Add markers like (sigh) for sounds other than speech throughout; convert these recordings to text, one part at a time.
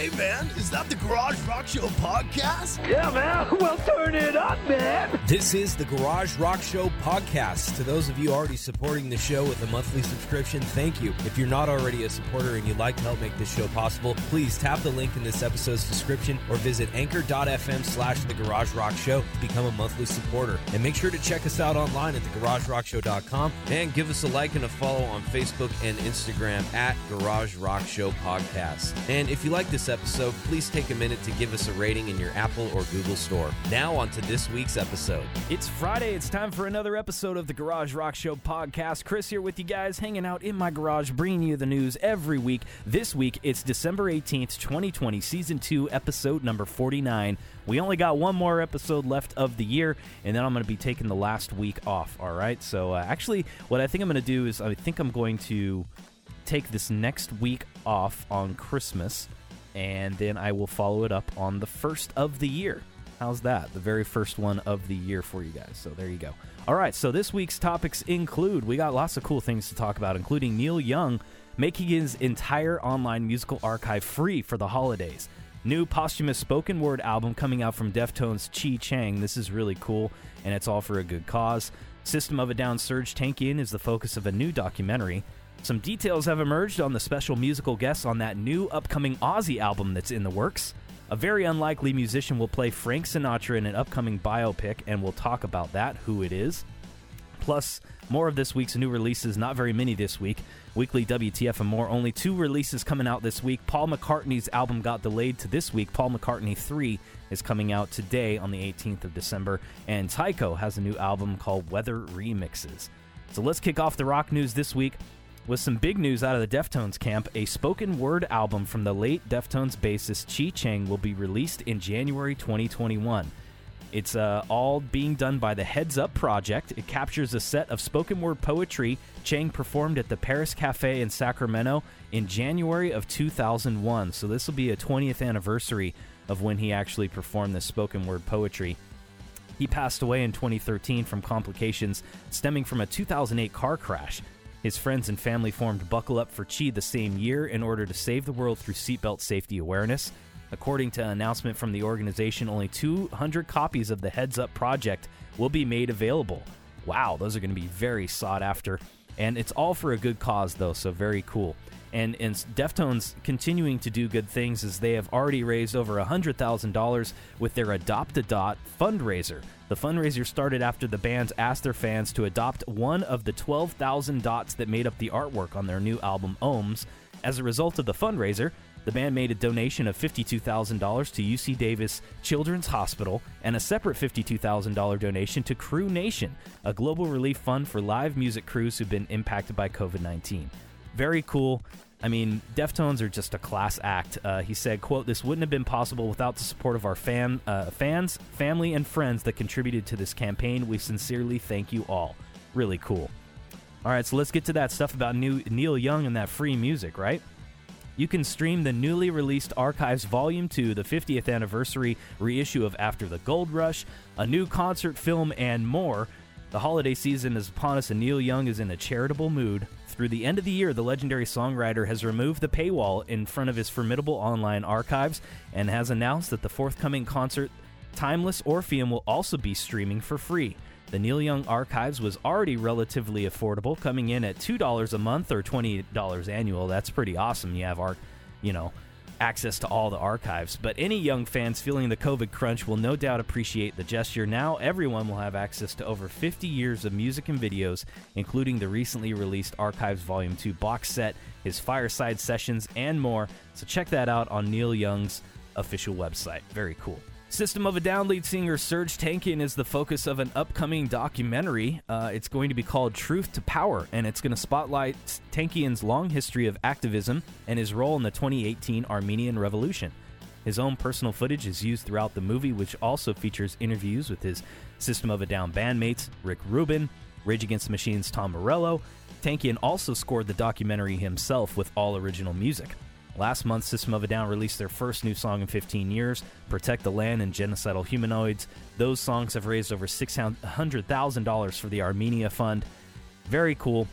Hey, man, is that the Garage Rock Show podcast? Yeah, man. Well, turn it up, man. This is the Garage Rock Show podcast. To those of you already supporting the show with a monthly subscription, thank you. If you're not already a supporter and you'd like to help make this show possible, please tap the link in this episode's description or visit anchor.fm slash the Garage Rock Show to become a monthly supporter. And make sure to check us out online at thegaragerockshow.com and give us a like and a follow on Facebook and Instagram at Garage Rock Show Podcast. And if you like this episode, please take a minute to give us a rating in your Apple or Google store. Now, on to this week's episode. It's Friday. It's time for another episode of the Garage Rock Show podcast. Chris here with you guys, hanging out in my garage, bringing you the news every week. This week, it's December 18th, 2020, season 2, episode number 49. We only got one more episode left of the year, and then I'm going to be taking the last week off, all right? So, uh, actually, what I think I'm going to do is I think I'm going to take this next week off on Christmas and then I will follow it up on the first of the year. How's that? The very first one of the year for you guys. So there you go. All right, so this week's topics include we got lots of cool things to talk about, including Neil Young making his entire online musical archive free for the holidays. New posthumous spoken word album coming out from Deftones' Chi Cheng. This is really cool, and it's all for a good cause. System of a Down Serj Tankian is the focus of a new documentary. Some details have emerged on the special musical guests on that new upcoming Ozzy album that's in the works. A very unlikely musician will play Frank Sinatra in an upcoming biopic, and we'll talk about that, who it is. Plus, more of this week's new releases, not very many this week. Weekly WTF and more, only two releases coming out this week. Paul McCartney's album got delayed to this week. Paul McCartney 3 is coming out today on the 18th of December, and Tycho has a new album called Weather Remixes. So let's kick off the rock news this week with some big news out of the Deftones camp, a spoken word album from the late Deftones bassist Chi Cheng will be released in January 2021. It's uh, all being done by the Heads Up Project. It captures a set of spoken word poetry Cheng performed at the Paris Cafe in Sacramento in January of 2001. So this will be a 20th anniversary of when he actually performed this spoken word poetry. He passed away in 2013 from complications stemming from a 2008 car crash. His friends and family formed Buckle Up for Chi the same year in order to save the world through seatbelt safety awareness. According to an announcement from the organization, only 200 copies of the Heads Up project will be made available. Wow, those are going to be very sought after. And it's all for a good cause, though, so very cool. And, and Deftones continuing to do good things as they have already raised over $100,000 with their Adopt a Dot fundraiser. The fundraiser started after the bands asked their fans to adopt one of the 12,000 dots that made up the artwork on their new album Ohms. As a result of the fundraiser, the band made a donation of $52,000 to UC Davis Children's Hospital and a separate $52,000 donation to Crew Nation, a global relief fund for live music crews who've been impacted by COVID 19. Very cool. I mean, Deftones are just a class act. Uh, he said, "quote This wouldn't have been possible without the support of our fan, uh, fans, family, and friends that contributed to this campaign. We sincerely thank you all." Really cool. All right, so let's get to that stuff about new, Neil Young and that free music, right? You can stream the newly released Archives Volume 2, the 50th anniversary reissue of After the Gold Rush, a new concert film, and more. The holiday season is upon us, and Neil Young is in a charitable mood. Through the end of the year, the legendary songwriter has removed the paywall in front of his formidable online archives and has announced that the forthcoming concert, Timeless Orpheum, will also be streaming for free. The Neil Young Archives was already relatively affordable, coming in at $2 a month or $20 annual. That's pretty awesome. You have art, you know, access to all the archives. But any young fans feeling the COVID crunch will no doubt appreciate the gesture. Now everyone will have access to over 50 years of music and videos, including the recently released Archives Volume 2 box set, his fireside sessions, and more. So check that out on Neil Young's official website. Very cool. System of a Down lead singer Serj Tankian is the focus of an upcoming documentary. Uh, it's going to be called Truth to Power, and it's going to spotlight Tankian's long history of activism and his role in the 2018 Armenian Revolution. His own personal footage is used throughout the movie, which also features interviews with his System of a Down bandmates, Rick Rubin, Rage Against the Machine's Tom Morello. Tankian also scored the documentary himself with all original music. Last month, System of a Down released their first new song in 15 years, Protect the Land and Genocidal Humanoids. Those songs have raised over $600,000 for the Armenia Fund. Very cool.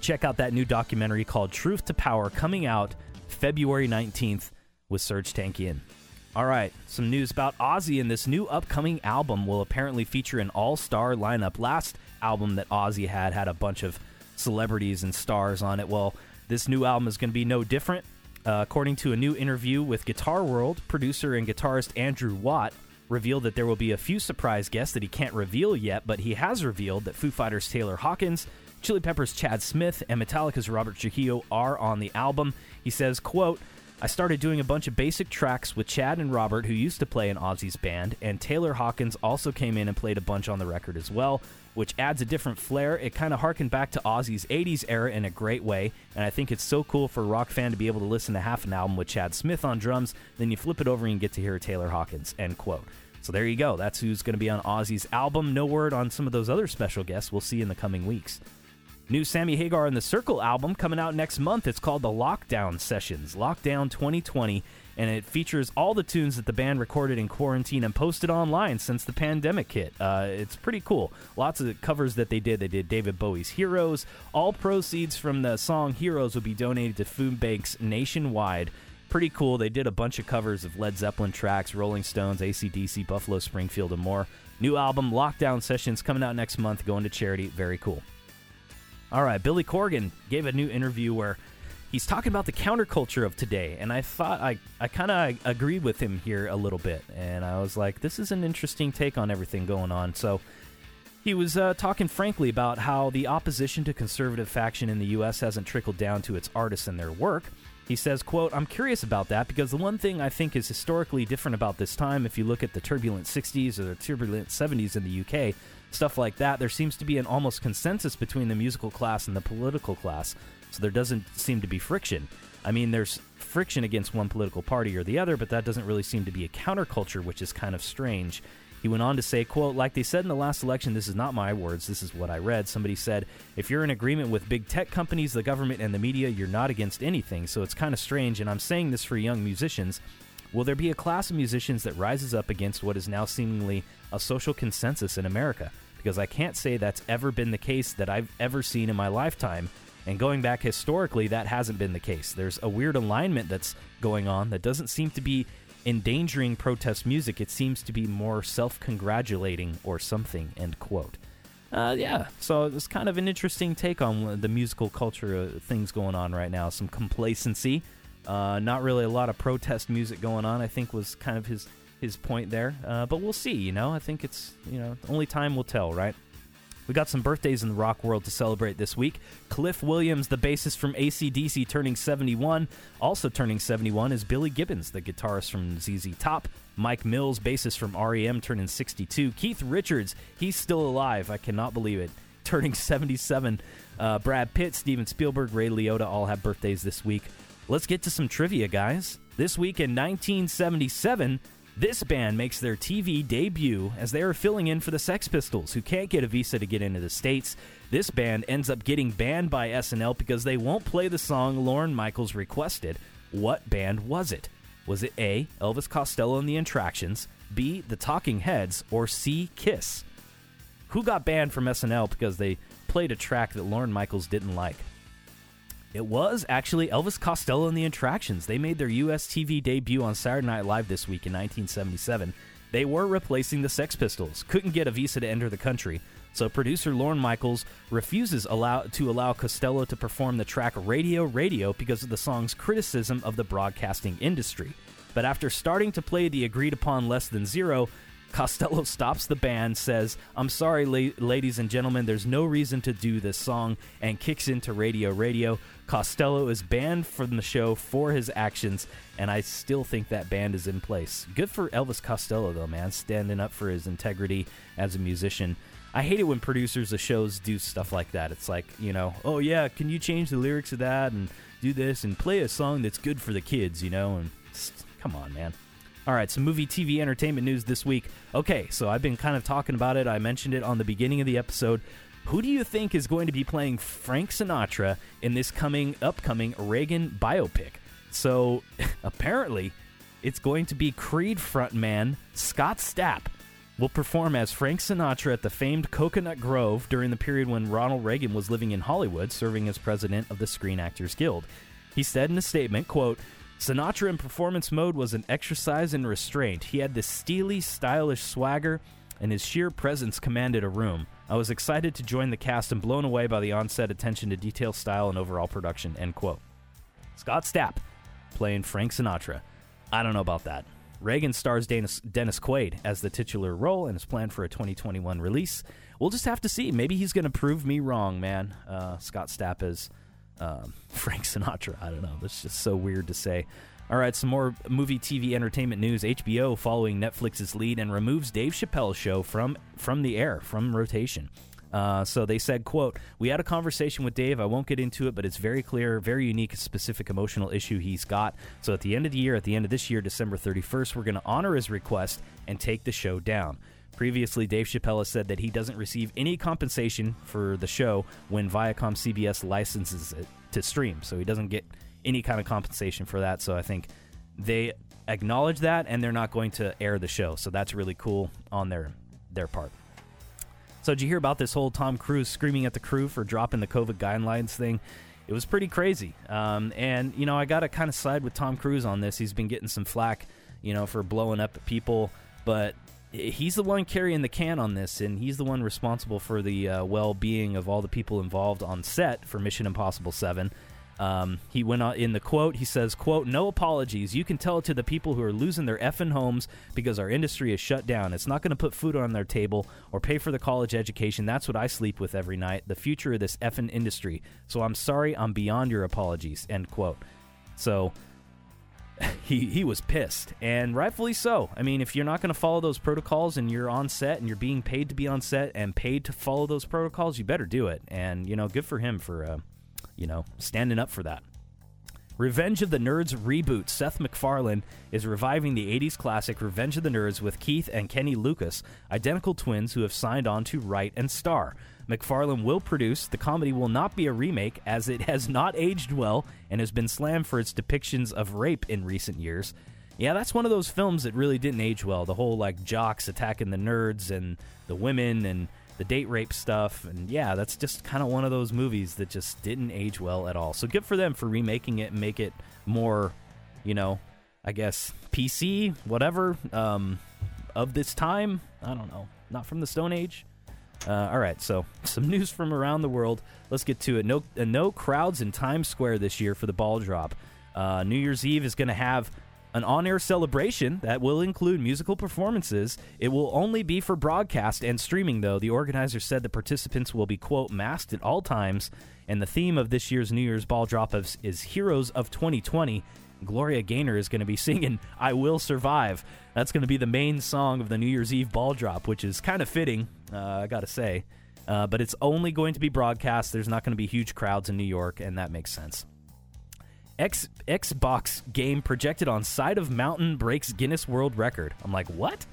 Check out that new documentary called Truth to Power coming out February 19th with Serj Tankian. All right, some news about Ozzy and this new upcoming album will apparently feature an all-star lineup. Last album that Ozzy had had a bunch of celebrities and stars on it. Well, this new album is going to be no different. Uh, according to a new interview with Guitar World, producer and guitarist Andrew Watt revealed that there will be a few surprise guests that he can't reveal yet, but he has revealed that Foo Fighters' Taylor Hawkins, Chili Peppers' Chad Smith, and Metallica's Robert Trujillo are on the album. He says, quote, I started doing a bunch of basic tracks with Chad and Robert, who used to play in Ozzy's band, and Taylor Hawkins also came in and played a bunch on the record as well, which adds a different flair. It kind of harkened back to Ozzy's 80s era in a great way, and I think it's so cool for a rock fan to be able to listen to half an album with Chad Smith on drums, then you flip it over and you get to hear Taylor Hawkins, end quote. So there you go. That's who's going to be on Ozzy's album. No word on some of those other special guests. We'll see in the coming weeks. New Sammy Hagar and the Circle album coming out next month. It's called the Lockdown Sessions, Lockdown 2020, and it features all the tunes that the band recorded in quarantine and posted online since the pandemic hit. Uh, it's pretty cool. Lots of covers that they did. They did David Bowie's Heroes. All proceeds from the song Heroes will be donated to food banks nationwide. Pretty cool. They did a bunch of covers of Led Zeppelin tracks, Rolling Stones, ACDC, Buffalo Springfield, and more. New album, Lockdown Sessions, coming out next month, going to charity. Very cool. All right, Billy Corgan gave a new interview where he's talking about the counterculture of today, and I thought I, I kind of agreed with him here a little bit, and I was like, this is an interesting take on everything going on. So he was uh, talking frankly about how the opposition to conservative faction in the U.S. hasn't trickled down to its artists and their work. He says, quote, I'm curious about that because the one thing I think is historically different about this time, if you look at the turbulent 60s or the turbulent 70s in the UK, stuff like that, there seems to be an almost consensus between the musical class and the political class. So there doesn't seem to be friction. I mean, there's friction against one political party or the other, but that doesn't really seem to be a counterculture, which is kind of strange. He went on to say, quote, like they said in the last election, this is not my words, this is what I read. Somebody said, if you're in agreement with big tech companies, the government, and the media, you're not against anything. So it's kind of strange, and I'm saying this for young musicians. Will there be a class of musicians that rises up against what is now seemingly a social consensus in America? Because I can't say that's ever been the case that I've ever seen in my lifetime. And going back historically, that hasn't been the case. There's a weird alignment that's going on that doesn't seem to be endangering protest music. It seems to be more self congratulating or something, end quote. Uh, yeah, so it's kind of an interesting take on the musical culture of things going on right now. Some complacency, uh, not really a lot of protest music going on. I think was kind of his his point there. Uh, but we'll see. You know, I think it's you know only time will tell, right? We got some birthdays in the rock world to celebrate this week. Cliff Williams, the bassist from ACDC, turning 71. Also turning 71 is Billy Gibbons, the guitarist from ZZ Top. Mike Mills, bassist from REM, turning 62. Keith Richards, he's still alive. I cannot believe it. (laughs) Turning 77. Uh, Brad Pitt, Steven Spielberg, Ray Liotta all have birthdays this week. Let's get to some trivia, guys. This week in 1977, this band makes their TV debut as they are filling in for the Sex Pistols, who can't get a visa to get into the States. This band ends up getting banned by SNL because they won't play the song Lorne Michaels requested. What band was it? Was it A, Elvis Costello and the Attractions, B, The Talking Heads, or C, Kiss? Who got banned from SNL because they played a track that Lorne Michaels didn't like? It was actually Elvis Costello and the Attractions. They made their US TV debut on Saturday Night Live this week in 1977. They were replacing the Sex Pistols, couldn't get a visa to enter the country. So producer Lorne Michaels refuses allow, to allow Costello to perform the track Radio Radio because of the song's criticism of the broadcasting industry. But after starting to play the agreed upon less than zero, Costello stops the band, says, I'm sorry, la- ladies and gentlemen, there's no reason to do this song, and kicks into Radio Radio. Costello is banned from the show for his actions, and I still think that band is in place. Good for Elvis Costello, though, man, standing up for his integrity as a musician. I hate it when producers of shows do stuff like that. It's like, you know, oh yeah, can you change the lyrics of that and do this and play a song that's good for the kids, you know? And come on, man. All right, some movie, TV, entertainment news this week. Okay, so I've been kind of talking about it. I mentioned it on the beginning of the episode. Who do you think is going to be playing Frank Sinatra in this coming, upcoming Reagan biopic? So (laughs) apparently, it's going to be Creed frontman Scott Stapp will perform as Frank Sinatra at the famed Coconut Grove during the period when Ronald Reagan was living in Hollywood, serving as president of the Screen Actors Guild. He said in a statement, quote, Sinatra in performance mode was an exercise in restraint. He had this steely, stylish swagger, and his sheer presence commanded a room. I was excited to join the cast and blown away by the onset attention to detail, style, and overall production. End quote. Scott Stapp playing Frank Sinatra. I don't know about that. Reagan stars Dennis, Dennis Quaid as the titular role and is planned for a 2021 release. We'll just have to see. Maybe he's going to prove me wrong, man. Uh, Scott Stapp is um, (laughs) Frank Sinatra. I don't know. That's just so weird to say. All right, some more movie, TV, entertainment news. HBO following Netflix's lead and removes Dave Chappelle's show from from the air, from rotation. Uh, so they said, "quote We had a conversation with Dave. I won't get into it, but it's very clear, very unique, specific emotional issue he's got. So at the end of the year, at the end of this year, December 31st, we're going to honor his request and take the show down." Previously, Dave Chappelle has said that he doesn't receive any compensation for the show when Viacom CBS licenses it to stream, so he doesn't get any kind of compensation for that. So I think they acknowledge that, and they're not going to air the show. So that's really cool on their their part. So did you hear about this whole Tom Cruise screaming at the crew for dropping the COVID guidelines thing? It was pretty crazy. Um, and you know, I got to kind of side with Tom Cruise on this. He's been getting some flack, you know, for blowing up people, but he's the one carrying the can on this, and he's the one responsible for the uh, well-being of all the people involved on set for Mission Impossible Seven. Um, he went on in the quote. He says, "quote No apologies. You can tell it to the people who are losing their effing homes because our industry is shut down. It's not going to put food on their table or pay for the college education. That's what I sleep with every night. The future of this effing industry. So I'm sorry. I'm beyond your apologies." End quote. So (laughs) he he was pissed, and rightfully so. I mean, if you're not going to follow those protocols and you're on set and you're being paid to be on set and paid to follow those protocols, you better do it. And you know, good for him for uh, you know standing up for that. Revenge of the Nerds reboot. Seth MacFarlane is reviving the 80s classic Revenge of the Nerds with Keith and Kenny Lucas, identical twins who have signed on to write and star. MacFarlane will produce. The comedy will not be a remake, as it has not aged well and has been slammed for its depictions of rape in recent years. Yeah, that's one of those films that really didn't age well. The whole like jocks attacking the nerds and the women and the date rape stuff. And yeah, that's just kind of one of those movies that just didn't age well at all. So good for them for remaking it and make it more, you know, I guess PC, whatever, um, of this time. I don't know. Not from the Stone Age. Uh, all right, so (laughs) some news from around the world. Let's get to it. No, uh, no crowds in Times Square this year for the ball drop. Uh, New Year's Eve is going to have an on air celebration that will include musical performances. It will only be for broadcast and streaming, though. The organizers said the participants will be, quote, masked at all times. And the theme of this year's New Year's ball drop is, is Heroes of 2020. Gloria Gaynor is going to be (laughs) singing I Will Survive. That's going to be the main song of the New Year's Eve ball drop, which is kind of fitting, I got to say. Uh, but it's only going to be broadcast. There's not going to be huge crowds in New York, and that makes sense. X Xbox game projected on side of mountain breaks Guinness World Record. I'm like, what?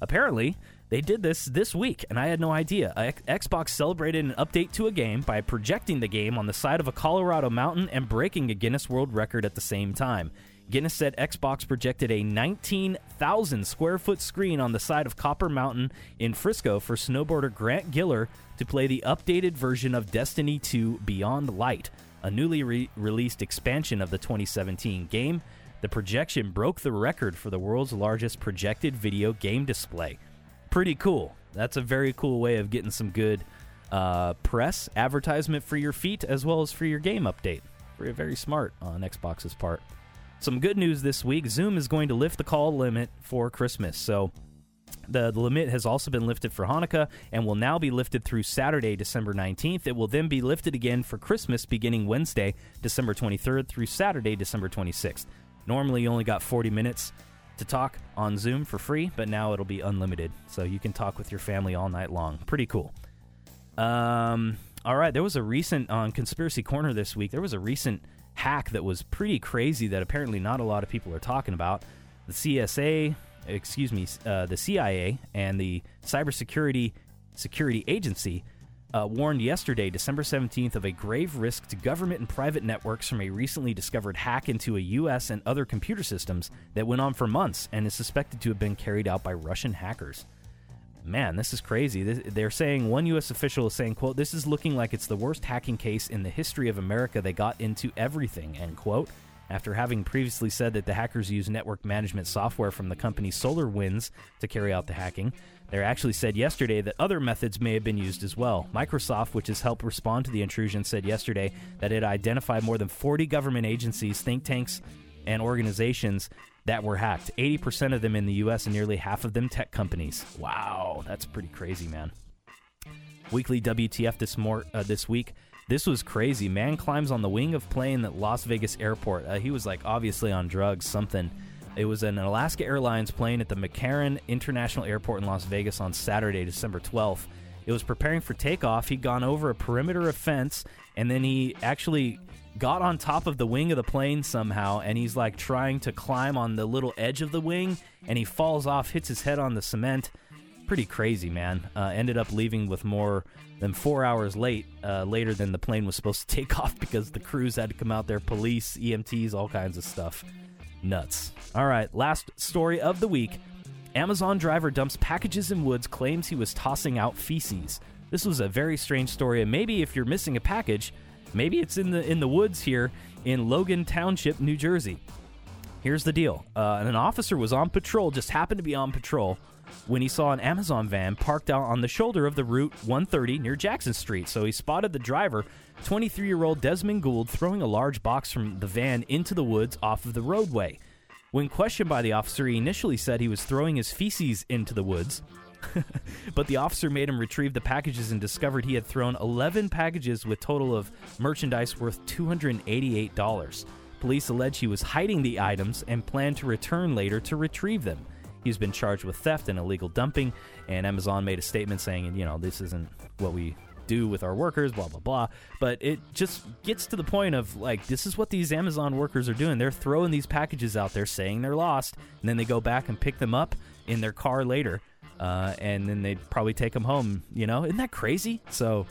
Apparently, they did this this week, and I had no idea. Xbox celebrated an update to a game by projecting the game on the side of a Colorado mountain and breaking a Guinness World Record at the same time. Guinness said Xbox projected a 19,000 square foot screen on the side of Copper Mountain in Frisco for snowboarder Grant Giller to play the updated version of Destiny 2 Beyond Light a newly re- released expansion of the 2017 game. The projection broke the record for the world's largest projected video game display. Pretty cool. That's a very cool way of getting some good uh, press, advertisement for your feet, as well as for your game update. Very, very smart on Xbox's part. Some good news this week Zoom is going to lift the call limit for Christmas. So the, the, limit has also been lifted for Hanukkah and will now be lifted through Saturday, December 19th. It will then be lifted again for Christmas beginning Wednesday, December 23rd through Saturday, December 26th. Normally, you only got 40 minutes to talk on Zoom for free, but now it'll be unlimited. So you can talk with your family all night long. Pretty cool. Um, all right, there was a recent on Conspiracy Corner this week. There was a recent hack that was pretty crazy that apparently not a lot of people are talking about. The CSA excuse me, uh, the CIA and the Cybersecurity Security Agency uh, warned yesterday, December 17th, of a grave risk to government and private networks from a recently discovered hack into a U.S. and other computer systems that went on for months and is suspected to have been carried out by Russian hackers. Man, this is crazy. They're saying one U.S. official is saying, "quote This is looking like it's the worst hacking case in the history of America. They got into everything." End quote. after having previously said that the hackers used network management software from the company SolarWinds to carry out the hacking. They actually said yesterday that other methods may have been used as well. Microsoft, which has helped respond to the intrusion, said yesterday that it identified more than 40 government agencies, think tanks, and organizations that were hacked. 80% of them in the US and nearly half of them tech companies. Wow, that's pretty crazy, man. Weekly WTF this more uh, this week. This was crazy. Man climbs on the wing of plane at Las Vegas airport. Uh, he was like obviously on drugs, something. It was an Alaska Airlines plane at the McCarran International Airport in Las Vegas on Saturday, December 12th. It was preparing for takeoff. He'd gone over a perimeter of fence, and then he actually got on top of the wing of the plane somehow, and he's like trying to climb on the little edge of the wing, and he falls off, hits his head on the cement. Pretty crazy, man. Uh, ended up leaving with more than four hours late, uh, later than the plane was supposed to take (laughs) off because the crews had to come out there, police, EMTs, all kinds of stuff. Nuts. All right, last story of the week. Amazon driver dumps packages in woods, claims he was tossing out feces. This was a very strange story, and maybe if you're missing a package, maybe it's in the in the woods here in Logan Township, New Jersey. Here's the deal: uh, an officer was on patrol, just happened to be on patrol, when he saw an Amazon van parked out on the shoulder of the Route 130 near Jackson Street. So he spotted the driver, 23 year old Desmond Gould, throwing a large box from the van into the woods off of the roadway. When questioned by the officer, he initially said he was throwing his feces into the woods. (laughs) but the officer made him retrieve the packages and discovered he had thrown 11 packages with total of merchandise worth $288. Police allege he was hiding the items and planned to return later to retrieve them. He's been charged with theft and illegal dumping, and Amazon made a statement saying, you know, this isn't what we do with our workers, blah, blah, blah. But it just gets to the point of like, this is what these Amazon workers are doing. They're throwing these packages out there saying they're lost, and then they go back and pick them up in their car later, uh, and then they'd probably take them home. You know, isn't that crazy? So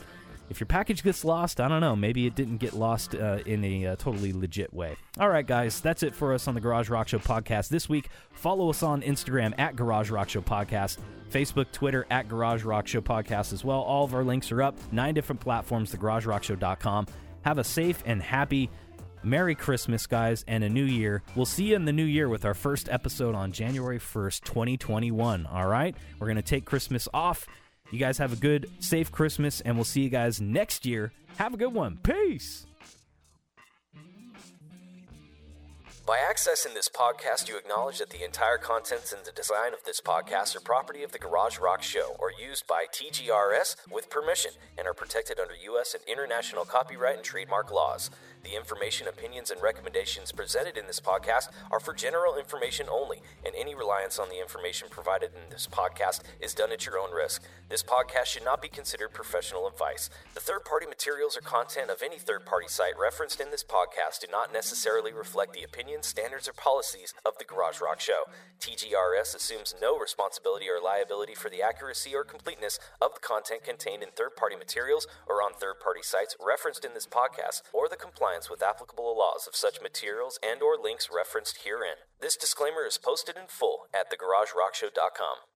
if your package gets lost, I don't know. Maybe it didn't get lost uh, in a uh, totally legit way. All right, guys, that's it for us on the Garage Rock Show podcast this week. Follow us on Instagram at Garage Rock Show Podcast, Facebook, Twitter at Garage Rock Show Podcast as well. All of our links are up. Nine different platforms, thegaragerockshow.com. Have a safe and happy Merry Christmas, guys, and a new year. We'll see you in the new year with our first episode on January 1st, 2021. All right? We're going to take Christmas off you guys have a good, safe Christmas, and we'll see you guys next year. Have a good one. Peace. By accessing this podcast, you acknowledge that the entire contents and the design of this podcast are property of the Garage Rock Show or used by TGRS with permission and are protected under U.S. and international copyright and trademark laws. The information, opinions, and recommendations presented in this podcast are for general information only, and any reliance on the information provided in this podcast is done at your own risk. This podcast should not be considered professional advice. The third party materials or content of any third party site referenced in this podcast do not necessarily reflect the opinions, standards, or policies of the Garage Rock Show. TGRS assumes no responsibility or liability for the accuracy or completeness of the content contained in third party materials or on third party sites referenced in this podcast or the compliance compliance with applicable laws of such materials and or links referenced herein. This disclaimer is posted in full at thegaragerockshow.com.